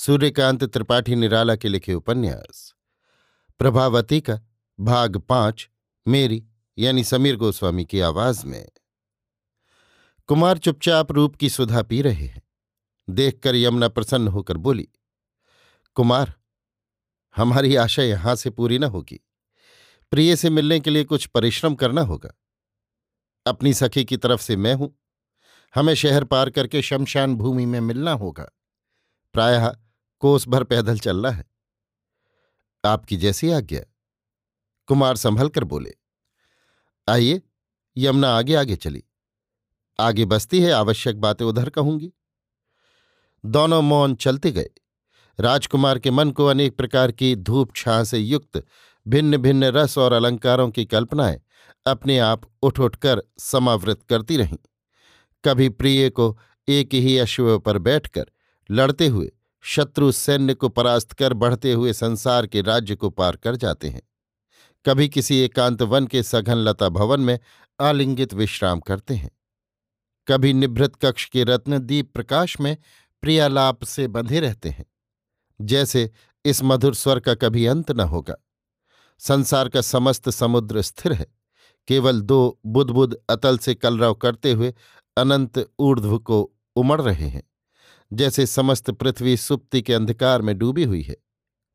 सूर्यकांत त्रिपाठी निराला के लिखे उपन्यास। प्रभावती का भाग पाँच, मेरी, यानी समीर गोस्वामी की आवाज़ में। कुमार चुपचाप रूप की सुधा पी रहे हैं। देखकर यमुना प्रसन्न होकर बोली, कुमार, हमारी आशा यहाँ से पूरी न होगी। प्रिय से मिलने के लिए कुछ परिश्रम करना होगा। अपनी सखी की तरफ़ से मैं हूँ। हमें शहर पार करके शमशान भूमि में मिलना होगा। प्रायः कोस भर पैदल चलना है। आपकी जैसी आज्ञा। कुमार संभल कर बोले, आइए, यमुना आगे आगे चली। आगे बसती है, आवश्यक बातें उधर कहूँगी। दोनों मौन चलते गए। राजकुमार के मन को अनेक प्रकार की धूप छां से युक्त भिन्न भिन्न रस और अलंकारों की कल्पनाएँ अपने आप उठ उठकर समावृत करती रहीं। कभी प्रिय को एक ही अश्व पर बैठकर लड़ते हुए शत्रु सैन्य को परास्त कर बढ़ते हुए संसार के राज्य को पार कर जाते हैं। कभी किसी एकांत वन के सघन लता भवन में आलिंगित विश्राम करते हैं। कभी निभृत कक्ष के रत्न दीप प्रकाश में प्रियालाप से बंधे रहते हैं। जैसे इस मधुर स्वर का कभी अंत न होगा। संसार का समस्त समुद्र स्थिर है। केवल दो बुदबुद अतल से कलरव करते हुए अनंत ऊर्ध्व को उमड़ रहे हैं। जैसे समस्त पृथ्वी सुप्ति के अंधकार में डूबी हुई है।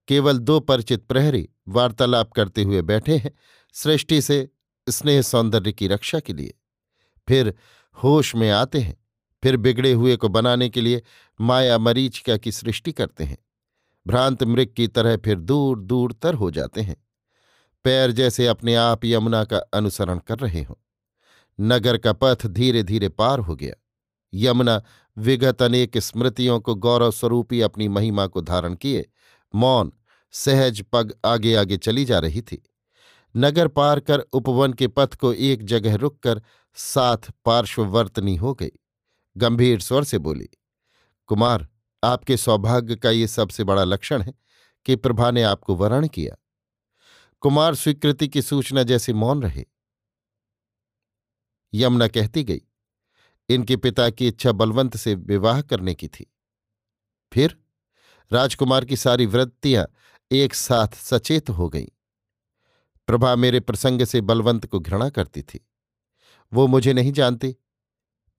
केवल दो परिचित प्रहरी वार्तालाप करते हुए बैठे हैं, सृष्टि से स्नेह सौंदर्य की रक्षा के लिए। फिर होश में आते हैं, फिर बिगड़े हुए को बनाने के लिए माया मरीचिका की सृष्टि करते हैं। भ्रांत मृग की तरह फिर दूर दूर तर हो जाते हैं। पैर जैसे अपने आप यमुना का अनुसरण कर रहे हों। नगर का पथ धीरे धीरे पार हो गया। यमुना विगत अनेक स्मृतियों को गौरव स्वरूपी अपनी महिमा को धारण किए। मौन, सहज पग आगे आगे चली जा रही थी। नगर पार कर उपवन के पथ को एक जगह रुककर साथ पार्श्ववर्तनी हो गई। गंभीर स्वर से बोली, कुमार, आपके सौभाग्य का ये सबसे बड़ा लक्षण है कि प्रभा ने आपको वरण किया। कुमार स्वीकृति की सूचना जैसे मौन रहे। यमुना कहती गई इनके पिता की इच्छा बलवंत से विवाह करने की थी। फिर राजकुमार की सारी वृत्तियाँ एक साथ सचेत हो गईं। प्रभा मेरे प्रसंग से बलवंत को घृणा करती थी। वो मुझे नहीं जानती,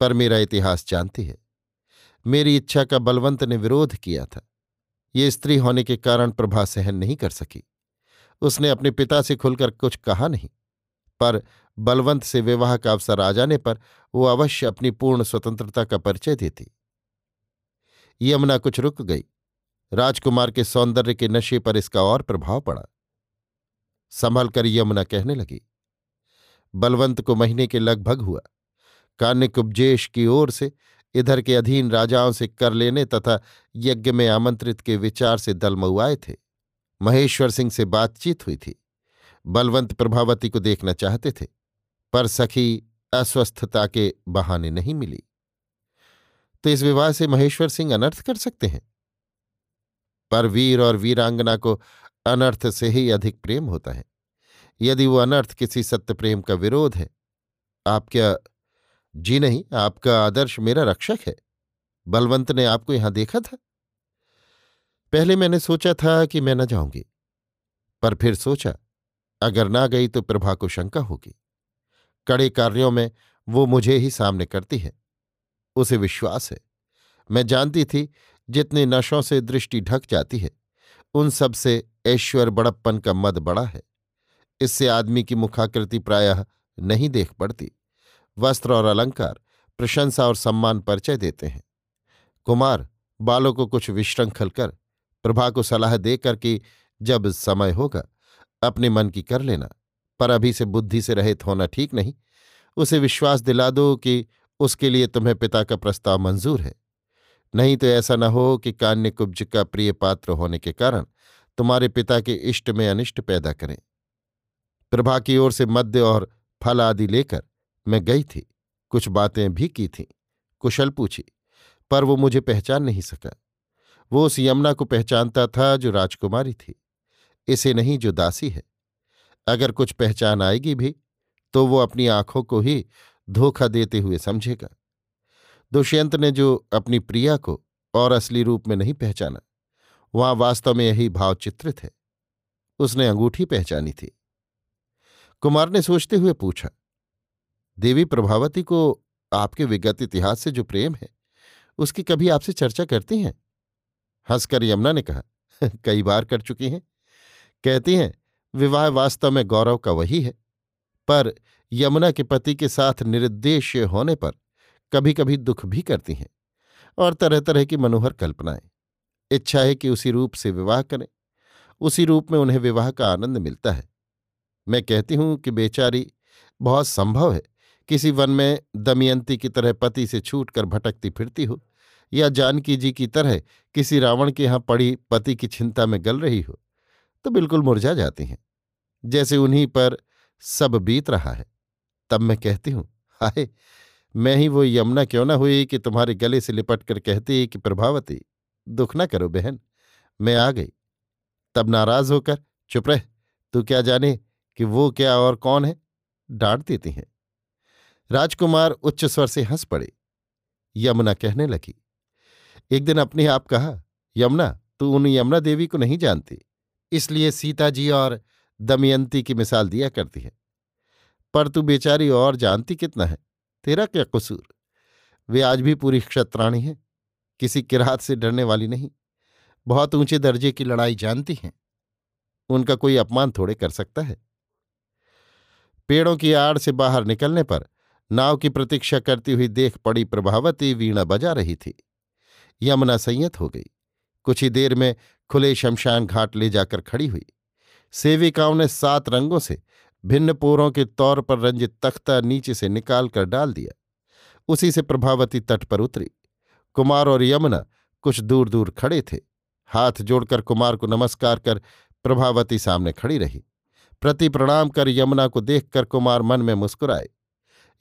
पर मेरा इतिहास जानती है। मेरी इच्छा का बलवंत ने विरोध किया था। ये स्त्री होने के कारण प्रभा सहन नहीं कर सकी। उसने अपने पिता से खुलकर कुछ कहा नहीं। पर बलवंत से विवाह का अवसर आ जाने पर वो अवश्य अपनी पूर्ण स्वतंत्रता का परिचय देती। यमुना कुछ रुक गई। राजकुमार के सौंदर्य के नशे पर इसका और प्रभाव पड़ा। संभल कर यमुना कहने लगी, बलवंत को महीने के लगभग हुआ। कान्यकुब्जेश की ओर से इधर के अधीन राजाओं से कर लेने तथा यज्ञ में आमंत्रित के विचार से दलमउआए थे। महेश्वर सिंह से बातचीत हुई थी। बलवंत प्रभावती को देखना चाहते थे, पर सखी अस्वस्थता के बहाने नहीं मिली। तो इस विवाह से महेश्वर सिंह अनर्थ कर सकते हैं? पर वीर और वीरांगना को अनर्थ से ही अधिक प्रेम होता है। यदि वो अनर्थ किसी सत्य प्रेम का विरोध है, आप क्या, जी नहीं, आपका आदर्श मेरा रक्षक है? बलवंत ने आपको यहाँ देखा था? पहले मैंने सोचा था कि मैं न जाऊँगी, पर फिर सोचा अगर ना गई तो प्रभा को शंका होगी। कड़े कार्यों में वो मुझे ही सामने करती है। उसे विश्वास है। मैं जानती थी जितने नशों से दृष्टि ढक जाती है, उन सबसे ऐश्वर्य बड़प्पन का मद बड़ा है। इससे आदमी की मुखाकृति प्रायः नहीं देख पड़ती। वस्त्र और अलंकार प्रशंसा और सम्मान परिचय देते हैं। कुमार, बालों को कुछ विश्रंखल कर, प्रभा को सलाह देकर कि जब समय होगा अपने मन की कर लेना, पर अभी से बुद्धि से रहित होना ठीक नहीं। उसे विश्वास दिला दो कि उसके लिए तुम्हें पिता का प्रस्ताव मंजूर है। नहीं तो ऐसा न हो कि कान्य कुब्ज का प्रिय पात्र होने के कारण तुम्हारे पिता के इष्ट में अनिष्ट पैदा करें। प्रभा की ओर से मद्य और फल आदि लेकर मैं गई थी, कुछ बातें भी की थीं, कुशल पूछी, पर वो मुझे पहचान नहीं सका। वो उस यमुना को पहचानता था जो राजकुमारी थी। इसे नहीं जो दासी है। अगर कुछ पहचान आएगी भी तो वो अपनी आँखों को ही धोखा देते हुए समझेगा। दुष्यंत ने जो अपनी प्रिया को और असली रूप में नहीं पहचाना, वहाँ वास्तव में यही भाव चित्रित है। उसने अंगूठी पहचानी थी। कुमार ने सोचते हुए पूछा, देवी प्रभावती को आपके विगत इतिहास से जो प्रेम है, उसकी कभी आपसे चर्चा करती हैं? हंसकर यमुना ने कहा, कई बार कर चुकी हैं। कहती हैं, विवाह वास्तव में गौरव का वही है। पर यमुना के पति के साथ निरुद्देश्य होने पर कभी कभी दुख भी करती हैं और तरह तरह की मनोहर कल्पनाएँ। इच्छा है कि उसी रूप से विवाह करें। उसी रूप में उन्हें विवाह का आनंद मिलता है। मैं कहती हूँ कि बेचारी, बहुत संभव है, किसी वन में दमयंती की तरह पति से छूटकर भटकती फिरती हो, या जानकी जी की तरह किसी रावण के यहाँ पड़ी पति की चिंता में गल रही हो। तो बिल्कुल मुरझा जाती हैं। जैसे उन्हीं पर सब बीत रहा है। तब मैं कहती हूँ, हाय, मैं ही वो यमुना क्यों ना हुई कि तुम्हारे गले से लिपट कर कहती कि प्रभावती, दुख ना करो बहन, मैं आ गई। तब नाराज़ होकर, चुप रह, तू क्या जाने कि वो क्या और कौन है? डांट देती हैं। राजकुमार उच्च स्वर से हंस पड़े। यमुना कहने लगी, एक दिन अपने आप कहा, यमुना, तू उन यमुना देवी को नहीं जानती इसलिए सीता जी और दमयंती की मिसाल दिया करती है। पर तू बेचारी और जानती कितना है? तेरा क्या कसूर? वे आज भी पूरी क्षत्राणी हैं। किसी किरात से डरने वाली नहीं। बहुत ऊँचे दर्जे की लड़ाई जानती हैं। उनका कोई अपमान थोड़े कर सकता है। पेड़ों की आड़ से बाहर निकलने पर नाव की प्रतीक्षा करती हुई देख पड़ी प्रभावती वीणा बजा रही थी। यमुना संयत हो गई। कुछ ही देर में खुले शमशान घाट ले जाकर खड़ी हुई। सेविकाओं ने सात रंगों से भिन्न पोरों के तौर पर रंजित तख्ता नीचे से निकाल कर डाल दिया। उसी से प्रभावती तट पर उतरी। कुमार और यमुना कुछ दूर दूर खड़े थे। हाथ जोड़कर कुमार को नमस्कार कर प्रभावती सामने खड़ी रही। प्रति प्रणाम कर यमुना को देखकर कुमार मन में मुस्कुराए।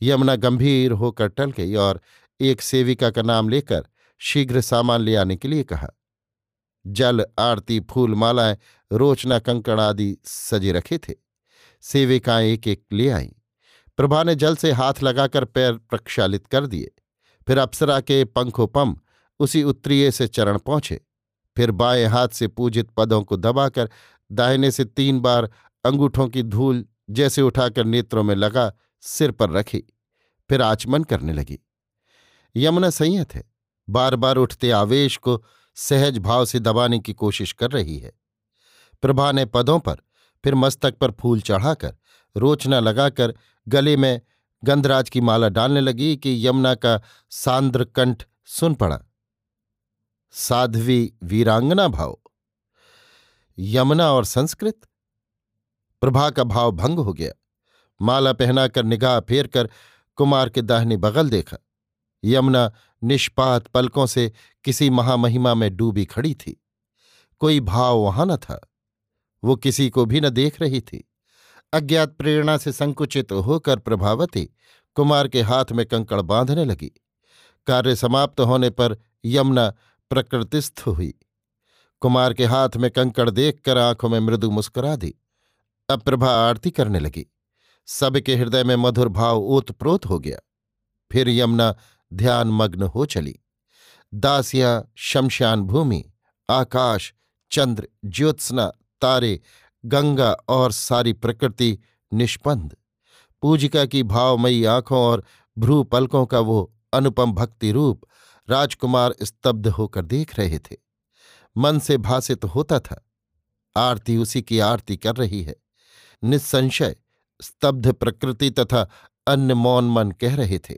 यमुना गंभीर होकर टल गई और एक सेविका का नाम लेकर शीघ्र सामान ले आने के लिए कहा। जल, आरती, फूल, मालाएँ, रोचना कंकण आदि सजे रखे थे। सेविकाएँ एक एक ले आईं। प्रभा ने जल से हाथ लगाकर पैर प्रक्षालित कर दिए। फिर अप्सरा के पंखोपम उसी उत्तरीय से चरण पहुँचे। फिर बाएँ हाथ से पूजित पदों को दबाकर दाहिने से तीन बार अंगूठों की धूल जैसे उठाकर नेत्रों में लगा सिर पर रखी। फिर आचमन करने लगी। यमुना संयत है। बार बार उठते आवेश को सहज भाव से दबाने की कोशिश कर रही है। प्रभा ने पदों पर, फिर मस्तक पर फूल चढ़ाकर, रोचना लगाकर गले में गंधराज की माला डालने लगी कि यमुना का सांद्र कंठ सुन पड़ा। साध्वी वीरांगना भाव। यमुना और संस्कृत? प्रभा का भाव भंग हो गया। माला पहनाकर निगाह फेर कर कुमार के दाहिने बगल देखा। यमुना निष्पात पलकों से किसी महामहिमा में डूबी खड़ी थी। कोई भाव वहाँ न था। वो किसी को भी न देख रही थी। अज्ञात प्रेरणा से संकुचित होकर प्रभावती कुमार के हाथ में कंकड़ बांधने लगी। कार्य समाप्त होने पर यमुना प्रकृतिस्थ हुई। कुमार के हाथ में कंकड़ देखकर आँखों में मृदु मुस्कुरा दी। अब प्रभा आरती करने लगी। सबके हृदय में मधुर भाव ओतप्रोत हो गया। फिर यमुना ध्यान मग्न हो चली। दासियाँ शमशान भूमि, आकाश, चंद्र, ज्योत्सना, तारे, गंगा और सारी प्रकृति निष्पन्द। पूजिका की भावमयी आँखों और भ्रू पलकों का वो अनुपम भक्ति रूप राजकुमार स्तब्ध होकर देख रहे थे। मन से भाषित होता था, आरती उसी की आरती कर रही है। निस्संशय स्तब्ध प्रकृति तथा अन्य मौन मन कह रहे थे।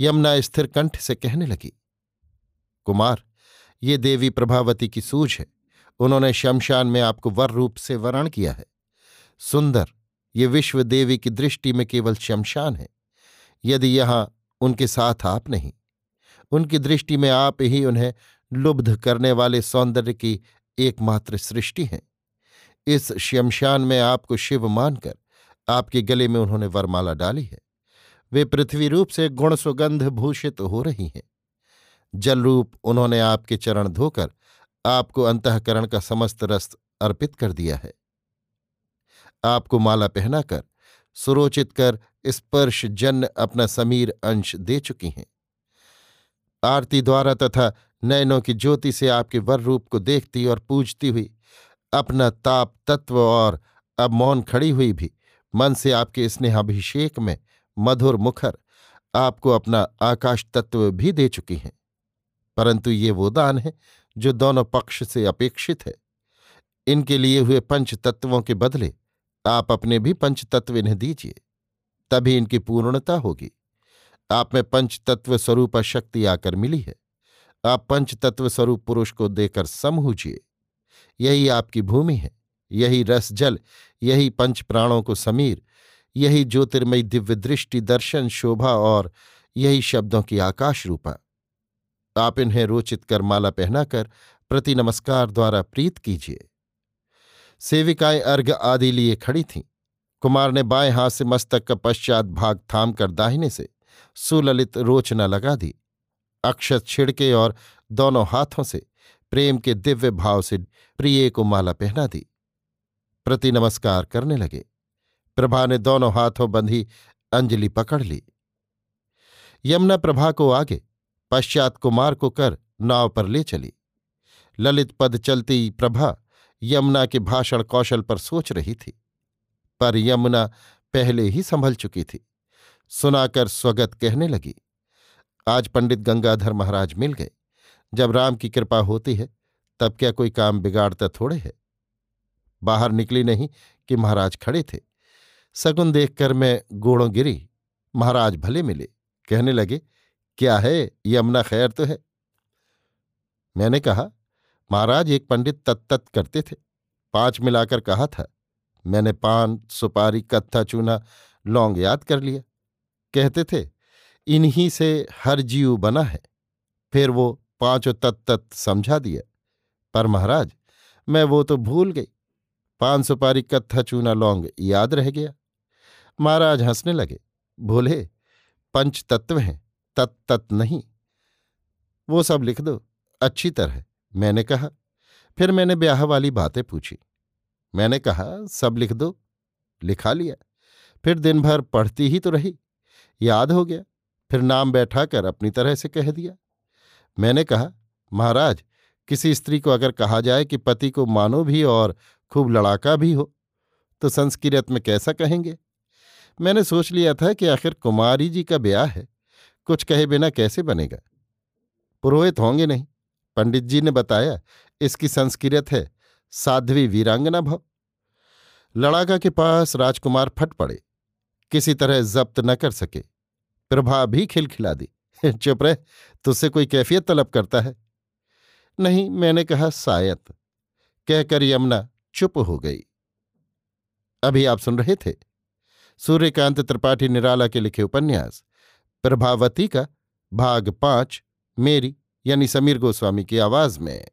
यमुना स्थिर कंठ से कहने लगी, कुमार, ये देवी प्रभावती की सूझ है। उन्होंने शमशान में आपको वर रूप से वरण किया है। सुंदर, ये विश्व देवी की दृष्टि में केवल शमशान है। यदि यहाँ उनके साथ आप नहीं, उनकी दृष्टि में आप ही उन्हें लुब्ध करने वाले सौंदर्य की एकमात्र सृष्टि हैं। इस शमशान में आपको शिव मानकर आपके गले में उन्होंने वरमाला डाली है। वे पृथ्वी रूप से गुण सुगंध भूषित हो रही हैं। जल रूप उन्होंने आपके चरण धोकर आपको अंतकरण का समस्त रस अर्पित कर दिया है। आपको माला पहनाकर, सुरोचित कर स्पर्श जन्य अपना समीर अंश दे चुकी हैं। आरती द्वारा तथा नयनों की ज्योति से आपके वर रूप को देखती और पूजती हुई, अपना ताप तत्व और अब मौन खड़ी हुई भी, मन से आपके स्नेहाभिषेक में मधुर मुखर आपको अपना आकाश तत्व भी दे चुकी हैं। परंतु ये वो दान है जो दोनों पक्ष से अपेक्षित है। इनके लिए हुए पंच तत्वों के बदले आप अपने भी पंच तत्व इन्हें दीजिए, तभी इनकी पूर्णता होगी। आप में पंच तत्व स्वरूप शक्ति आकर मिली है। आप पंच तत्व स्वरूप पुरुष को देकर समूझिए यही आपकी भूमि है, यही रस जल यही पंच प्राणों को समीर यही ज्योतिर्मयी दिव्य दृष्टि दर्शन, शोभा और यही शब्दों की आकाश रूपा। आप इन्हें रोचित कर माला पहनाकर प्रति नमस्कार द्वारा प्रीत कीजिए। सेविकाएँ अर्घ आदि लिए खड़ी थीं। कुमार ने बाएँ हाथ से मस्तक का पश्चात भाग थाम कर दाहिने से सुललित रोचना लगा दी। अक्षत छिड़के और दोनों हाथों से प्रेम के दिव्य भाव से प्रिय को माला पहना दी। प्रति नमस्कार करने लगे। प्रभा ने दोनों हाथों बंधी अंजलि पकड़ ली। यमुना प्रभा को आगे, पश्चात कुमार को कर नाव पर ले चली। ललित पद चलती प्रभा यमुना के भाषण कौशल पर सोच रही थी, पर यमुना पहले ही संभल चुकी थी। सुनाकर स्वगत कहने लगी, आज पंडित गंगाधर महाराज मिल गए। जब राम की कृपा होती है, तब क्या कोई काम बिगाड़ता थोड़े है? बाहर निकली नहीं कि महाराज खड़े थे। सगुन देखकर मैं गोड़ों गिरी। महाराज भले मिले। कहने लगे, क्या है? यमुना खैर तो है? मैंने कहा, महाराज, एक पंडित तत्त करते थे। पाँच मिलाकर कहा था। मैंने पान, सुपारी, कत्था, चूना, लौंग याद कर लिया। कहते थे, इन्हीं से हर जीव बना है। फिर वो पाँचों तत्त समझा दिया। पर महाराज, मैं वो तो भूल गई। पान, सुपारी, कत्था, चूना, लौंग याद रह गया। महाराज हंसने लगे। भोले पंच तत्व हैं तत्त नहीं। वो सब लिख दो, अच्छी तरह। मैंने कहा, फिर मैंने ब्याह वाली बातें पूछी। मैंने कहा, सब लिख दो, लिखा लिया। फिर दिन भर पढ़ती ही तो रही, याद हो गया। फिर नाम बैठा कर अपनी तरह से कह दिया। मैंने कहा, महाराज, किसी स्त्री को अगर कहा जाए कि पति को मानो भी और खूब लड़ाका भी हो तो संस्कृत में कैसा कहेंगे? मैंने सोच लिया था कि आखिर कुमारी जी का ब्याह है। कुछ कहे बिना कैसे बनेगा? पुरोहित होंगे नहीं। पंडित जी ने बताया, इसकी संस्कृत है, साध्वी वीरांगना भव। लड़ाका के पास राजकुमार फट पड़े। किसी तरह जब्त न कर सके। प्रभा भी खिलखिला दी, चुप रह, तुझसे कोई कैफियत तलब करता है? नहीं, मैंने कहा शायद कहकर यमुना चुप हो गई। अभी आप सुन रहे थे सूर्यकांत त्रिपाठी निराला के लिखे उपन्यास। प्रभावती का भाग पाँच, मेरी, यानी समीर गोस्वामी की आवाज़ में।